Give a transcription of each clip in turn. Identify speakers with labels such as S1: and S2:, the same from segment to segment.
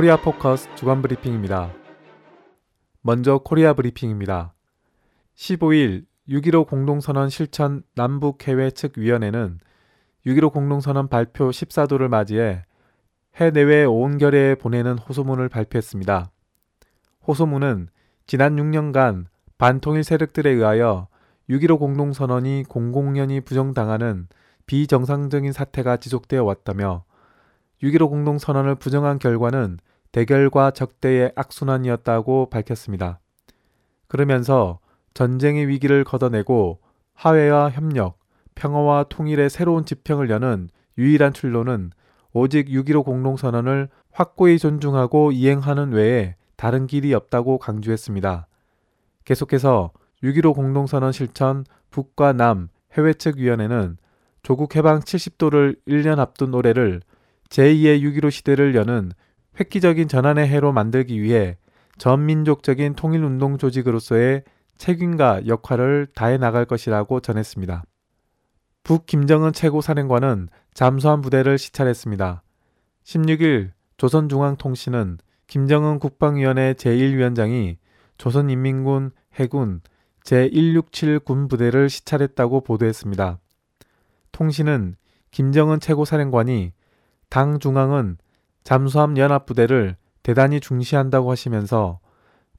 S1: 코리아 포커스 주간 브리핑입니다. 먼저 코리아 브리핑입니다. 15일 6.15 공동선언 실천 남북해외 측 위원회는 6.15 공동선언 발표 14돌을 맞이해 해내외 온겨레에 보내는 호소문을 발표했습니다. 호소문은 지난 6년간 반통일 세력들에 의하여 6.15 공동선언이 공공연히 부정당하는 비정상적인 사태가 지속되어 왔다며 6.15 공동선언을 부정한 결과는 대결과 적대의 악순환이었다고 밝혔습니다. 그러면서 전쟁의 위기를 걷어내고 화해와 협력, 평화와 통일의 새로운 지평을 여는 유일한 출로는 오직 6.15 공동선언을 확고히 존중하고 이행하는 외에 다른 길이 없다고 강조했습니다. 계속해서 6.15 공동선언 실천 북과 남 해외 측 위원회는 조국 해방 70도를 1년 앞둔 올해를 제2의 6.15 시대를 여는 획기적인 전환의 해로 만들기 위해 전민족적인 통일운동 조직으로서의 책임과 역할을 다해 나갈 것이라고 전했습니다. 북 김정은 최고사령관은 잠수함 부대를 시찰했습니다. 16일 조선중앙통신은 김정은 국방위원회 제1위원장이 조선인민군 해군 제167 군부대를 시찰했다고 보도했습니다. 통신은 김정은 최고사령관이 당 중앙은 잠수함 연합부대를 대단히 중시한다고 하시면서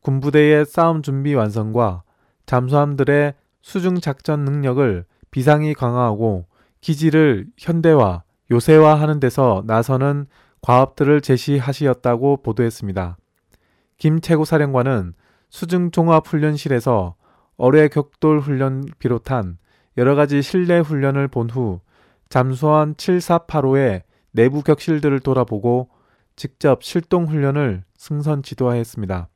S1: 군부대의 싸움 준비 완성과 잠수함들의 수중 작전 능력을 비상히 강화하고 기지를 현대화, 요새화하는 데서 나서는 과업들을 제시하시었다고 보도했습니다. 김 최고사령관은 수중 종합훈련실에서 어뢰 격돌 훈련 비롯한 여러 가지 실내 훈련을 본 후 잠수함 7485의 내부 격실들을 돌아보고 직접 실동 훈련을 승선 지도하였습니다.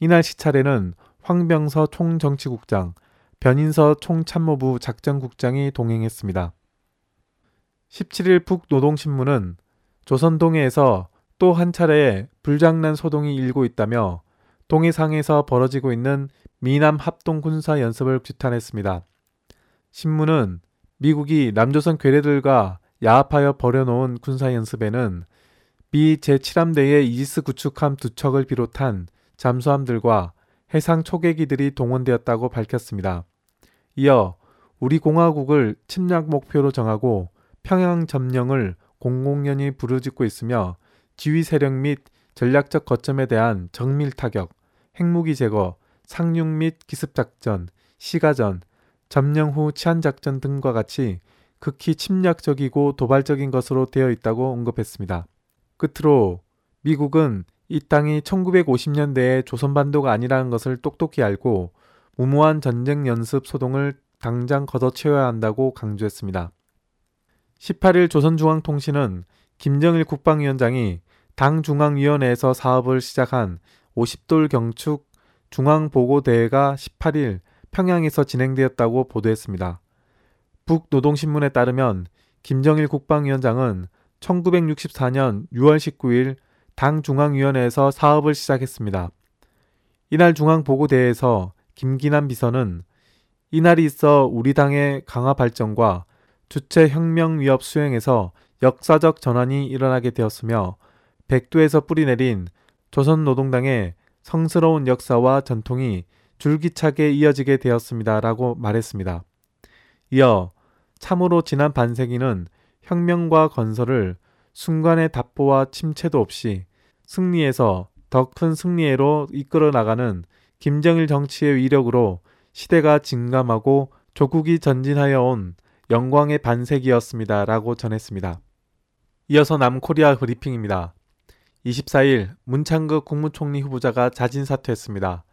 S1: 이날 시찰에는 황병서 총정치국장, 변인서 총참모부 작전국장이 동행했습니다. 17일 북노동신문은 조선동해에서 또 한 차례 불장난 소동이 일고 있다며 동해상에서 벌어지고 있는 미남 합동 군사 연습을 규탄했습니다. 신문은 미국이 남조선 괴뢰들과 야합하여 벌여놓은 군사 연습에는 미 제7함대의 이지스 구축함 두 척을 비롯한 잠수함들과 해상 초계기들이 동원되었다고 밝혔습니다. 이어 우리 공화국을 침략 목표로 정하고 평양 점령을 공공연히 부르짖고 있으며 지휘 세력 및 전략적 거점에 대한 정밀 타격, 핵무기 제거, 상륙 및 기습 작전, 시가전, 점령 후 치안 작전 등과 같이 극히 침략적이고 도발적인 것으로 되어 있다고 언급했습니다. 끝으로 미국은 이 땅이 1950년대의 조선반도가 아니라는 것을 똑똑히 알고 무모한 전쟁 연습 소동을 당장 걷어채워야 한다고 강조했습니다. 18일 조선중앙통신은 김정일 국방위원장이 당 중앙위원회에서 사업을 시작한 50돌 경축 중앙보고대회가 18일 평양에서 진행되었다고 보도했습니다. 북노동신문에 따르면 김정일 국방위원장은 1964년 6월 19일 당 중앙위원회에서 사업을 시작했습니다. 이날 중앙보고대회에서 김기남 비서는 이날이 있어 우리 당의 강화 발전과 주체 혁명 위협 수행에서 역사적 전환이 일어나게 되었으며 백두에서 뿌리내린 조선노동당의 성스러운 역사와 전통이 줄기차게 이어지게 되었습니다. 라고 말했습니다. 이어 참으로 지난 반세기는 혁명과 건설을 순간의 답보와 침체도 없이 승리에서 더 큰 승리로 이끌어 나가는 김정일 정치의 위력으로 시대가 진감하고 조국이 전진하여 온 영광의 반세기였습니다. 라고 전했습니다. 이어서 남코리아 브리핑입니다. 24일 문창극 국무총리 후보자가 자진 사퇴했습니다.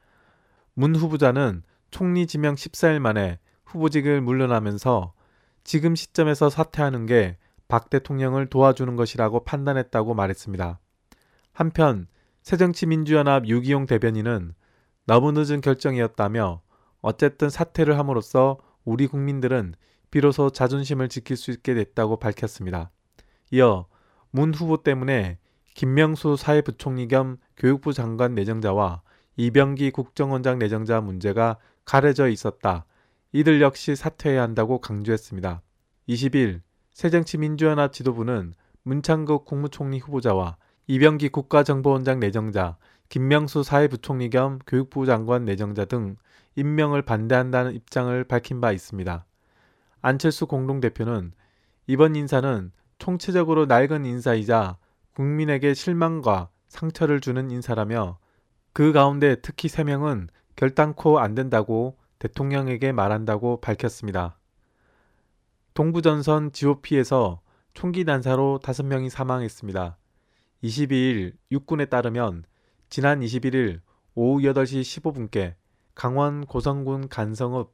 S1: 문 후보자는 총리 지명 14일 만에 후보직을 물러나면서 지금 시점에서 사퇴하는 게 박 대통령을 도와주는 것이라고 판단했다고 말했습니다. 한편 새정치민주연합 유기용 대변인은 너무 늦은 결정이었다며 어쨌든 사퇴를 함으로써 우리 국민들은 비로소 자존심을 지킬 수 있게 됐다고 밝혔습니다. 이어 문 후보 때문에 김명수 사회부총리 겸 교육부 장관 내정자와 이병기 국정원장 내정자 문제가 가려져 있었다. 이들 역시 사퇴해야 한다고 강조했습니다. 20일 새정치민주연합 지도부는 문창극 국무총리 후보자와 이병기 국가정보원장 내정자, 김명수 사회부총리 겸 교육부 장관 내정자 등 임명을 반대한다는 입장을 밝힌 바 있습니다. 안철수 공동대표는 이번 인사는 총체적으로 낡은 인사이자 국민에게 실망과 상처를 주는 인사라며 그 가운데 특히 3명은 결단코 안 된다고 대통령에게 말한다고 밝혔습니다. 동부전선 GOP에서 총기 난사로 5명이 사망했습니다. 22일 육군에 따르면 지난 21일 오후 8시 15분께 강원 고성군 간성읍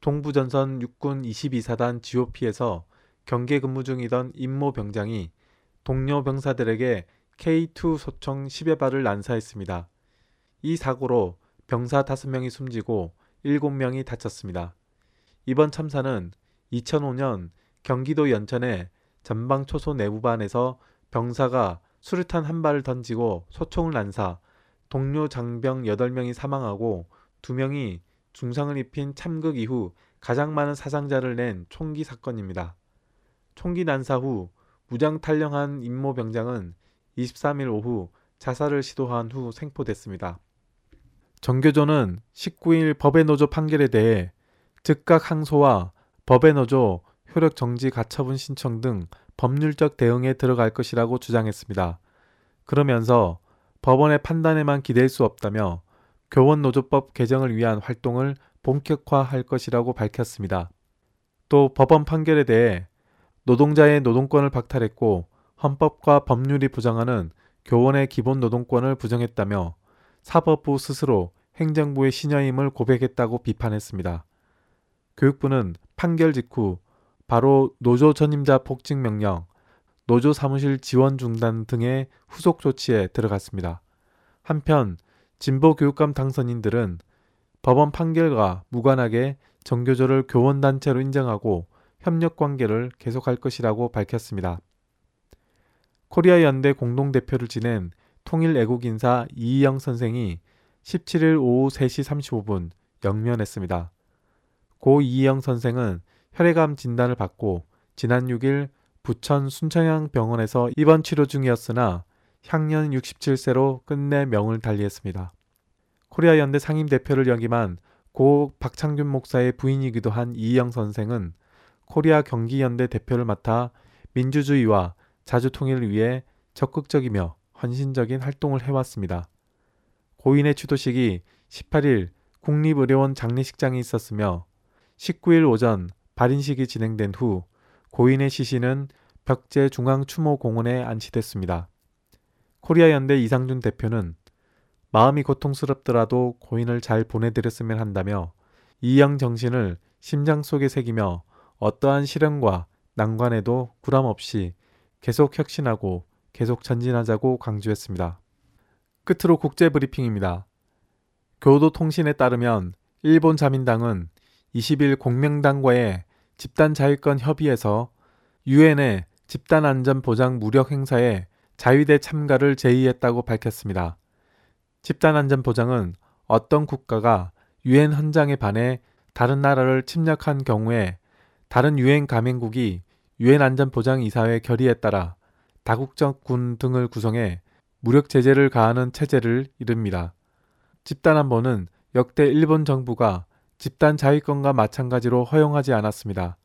S1: 동부전선 육군 22사단 GOP에서 경계 근무 중이던 임모 병장이 동료 병사들에게 K2 소총 10여 발을 난사했습니다. 이 사고로 병사 5명이 숨지고 7명이 다쳤습니다. 이번 참사는 2005년 경기도 연천의 전방초소 내부반에서 병사가 수류탄 한 발을 던지고 소총을 난사 동료 장병 8명이 사망하고 2명이 중상을 입힌 참극 이후 가장 많은 사상자를 낸 총기 사건입니다. 총기 난사 후 무장 탈영한 임모 병장은 23일 오후 자살을 시도한 후 생포됐습니다. 정교조는 19일 법의 노조 판결에 대해 즉각 항소와 법의 노조 효력 정지 가처분 신청 등 법률적 대응에 들어갈 것이라고 주장했습니다. 그러면서 법원의 판단에만 기댈 수 없다며 교원노조법 개정을 위한 활동을 본격화할 것이라고 밝혔습니다. 또 법원 판결에 대해 노동자의 노동권을 박탈했고 헌법과 법률이 부정하는 교원의 기본 노동권을 부정했다며 사법부 스스로 행정부의 신여임을 고백했다고 비판했습니다. 교육부는 판결 직후 바로 노조 전임자 복직 명령, 노조 사무실 지원 중단 등의 후속 조치에 들어갔습니다. 한편 진보 교육감 당선인들은 법원 판결과 무관하게 정교조를 교원단체로 인정하고 협력 관계를 계속할 것이라고 밝혔습니다. 코리아 연대 공동대표를 지낸 통일 애국 인사 이희영 선생이 17일 오후 3시 35분 영면했습니다. 고 이희영 선생은 혈액암 진단을 받고 지난 6일 부천 순천향 병원에서 입원 치료 중이었으나 향년 67세로 끝내 명을 달리했습니다. 코리아 연대 상임 대표를 역임한 고 박창균 목사의 부인이기도 한 이희영 선생은 코리아 경기연대 대표를 맡아 민주주의와 자주 통일을 위해 적극적이며 헌신적인 활동을 해왔습니다. 고인의 추도식이 18일 국립의료원 장례식장에 있었으며 19일 오전 발인식이 진행된 후 고인의 시신은 벽제 중앙추모공원에 안치됐습니다. 코리아 연대 이상준 대표는 마음이 고통스럽더라도 고인을 잘 보내드렸으면 한다며 이양 정신을 심장 속에 새기며 어떠한 시련과 난관에도 구람 없이 계속 혁신하고 계속 전진하자고 강조했습니다. 끝으로 국제 브리핑입니다. 교도통신에 따르면 일본 자민당은 20일 공명당과의 집단 자유권 협의에서 유엔의 집단 안전 보장 무력 행사에 자위대 참가를 제의했다고 밝혔습니다. 집단 안전 보장은 어떤 국가가 유엔 헌장에 반해 다른 나라를 침략한 경우에 다른 유엔 가맹국이 유엔 안전 보장 이사회 결의에 따라 다국적 군 등을 구성해 무력 제재를 가하는 체제를 이릅니다. 집단 안보는 역대 일본 정부가 집단 자위권과 마찬가지로 허용하지 않았습니다.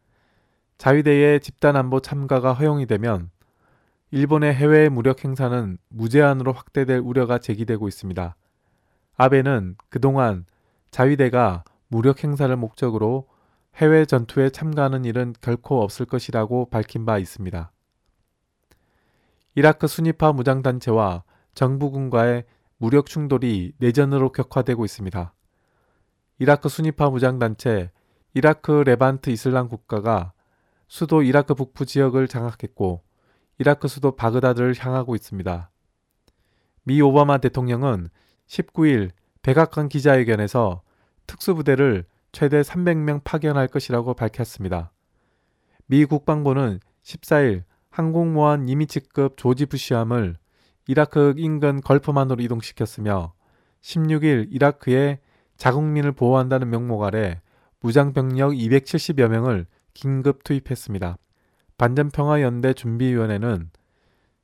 S1: 자위대의 집단 안보 참가가 허용이 되면 일본의 해외 무력 행사는 무제한으로 확대될 우려가 제기되고 있습니다. 아베는 그동안 자위대가 무력 행사를 목적으로 해외 전투에 참가하는 일은 결코 없을 것이라고 밝힌 바 있습니다. 이라크 수니파 무장단체와 정부군과의 무력 충돌이 내전으로 격화되고 있습니다. 이라크 수니파 무장단체 이라크 레반트 이슬람 국가가 수도 이라크 북부 지역을 장악했고 이라크 수도 바그다드를 향하고 있습니다. 미 오바마 대통령은 19일 백악관 기자회견에서 특수부대를 최대 300명 파견할 것이라고 밝혔습니다. 미 국방부는 14일 항공모함 이미치급 조지 부시함을 이라크 인근 걸프만으로 이동시켰으며 16일 이라크에 자국민을 보호한다는 명목 아래 무장병력 270여 명을 긴급 투입했습니다. 반전평화연대 준비위원회는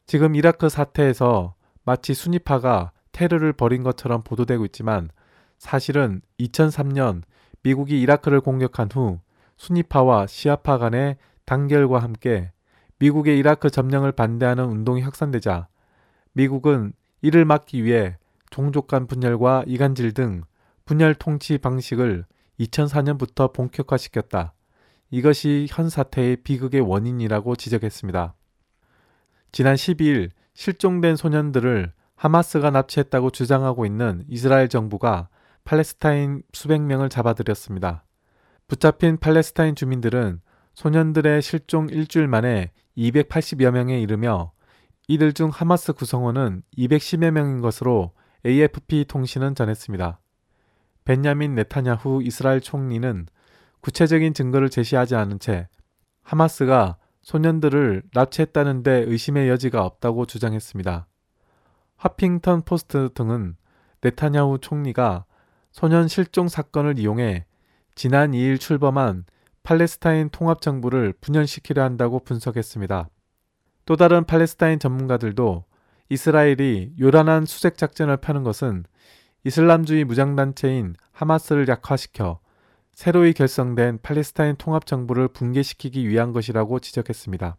S1: 지금 이라크 사태에서 마치 순위파가 테러를 벌인 것처럼 보도되고 있지만 사실은 2003년 미국이 이라크를 공격한 후 순위파와 시아파 간의 단결과 함께 미국의 이라크 점령을 반대하는 운동이 확산되자 미국은 이를 막기 위해 종족 간 분열과 이간질 등 분열 통치 방식을 2004년부터 본격화시켰다. 이것이 현 사태의 비극의 원인이라고 지적했습니다. 지난 12일 실종된 소년들을 하마스가 납치했다고 주장하고 있는 이스라엘 정부가 팔레스타인 수백 명을 잡아들였습니다. 붙잡힌 팔레스타인 주민들은 소년들의 실종 일주일 만에 280여 명에 이르며 이들 중 하마스 구성원은 210여 명인 것으로 AFP 통신은 전했습니다. 벤야민 네타냐후 이스라엘 총리는 구체적인 증거를 제시하지 않은 채 하마스가 소년들을 납치했다는데 의심의 여지가 없다고 주장했습니다. 하핑턴 포스트 등은 네타냐후 총리가 소년 실종 사건을 이용해 지난 2일 출범한 팔레스타인 통합정부를 분열시키려 한다고 분석했습니다. 또 다른 팔레스타인 전문가들도 이스라엘이 요란한 수색 작전을 펴는 것은 이슬람주의 무장단체인 하마스를 약화시켜 새로이 결성된 팔레스타인 통합정부를 붕괴시키기 위한 것이라고 지적했습니다.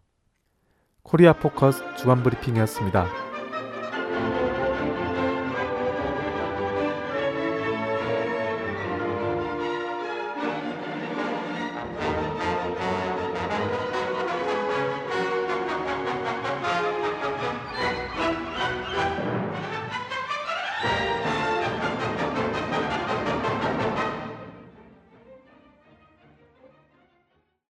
S1: 코리아 포커스 주간 브리핑이었습니다.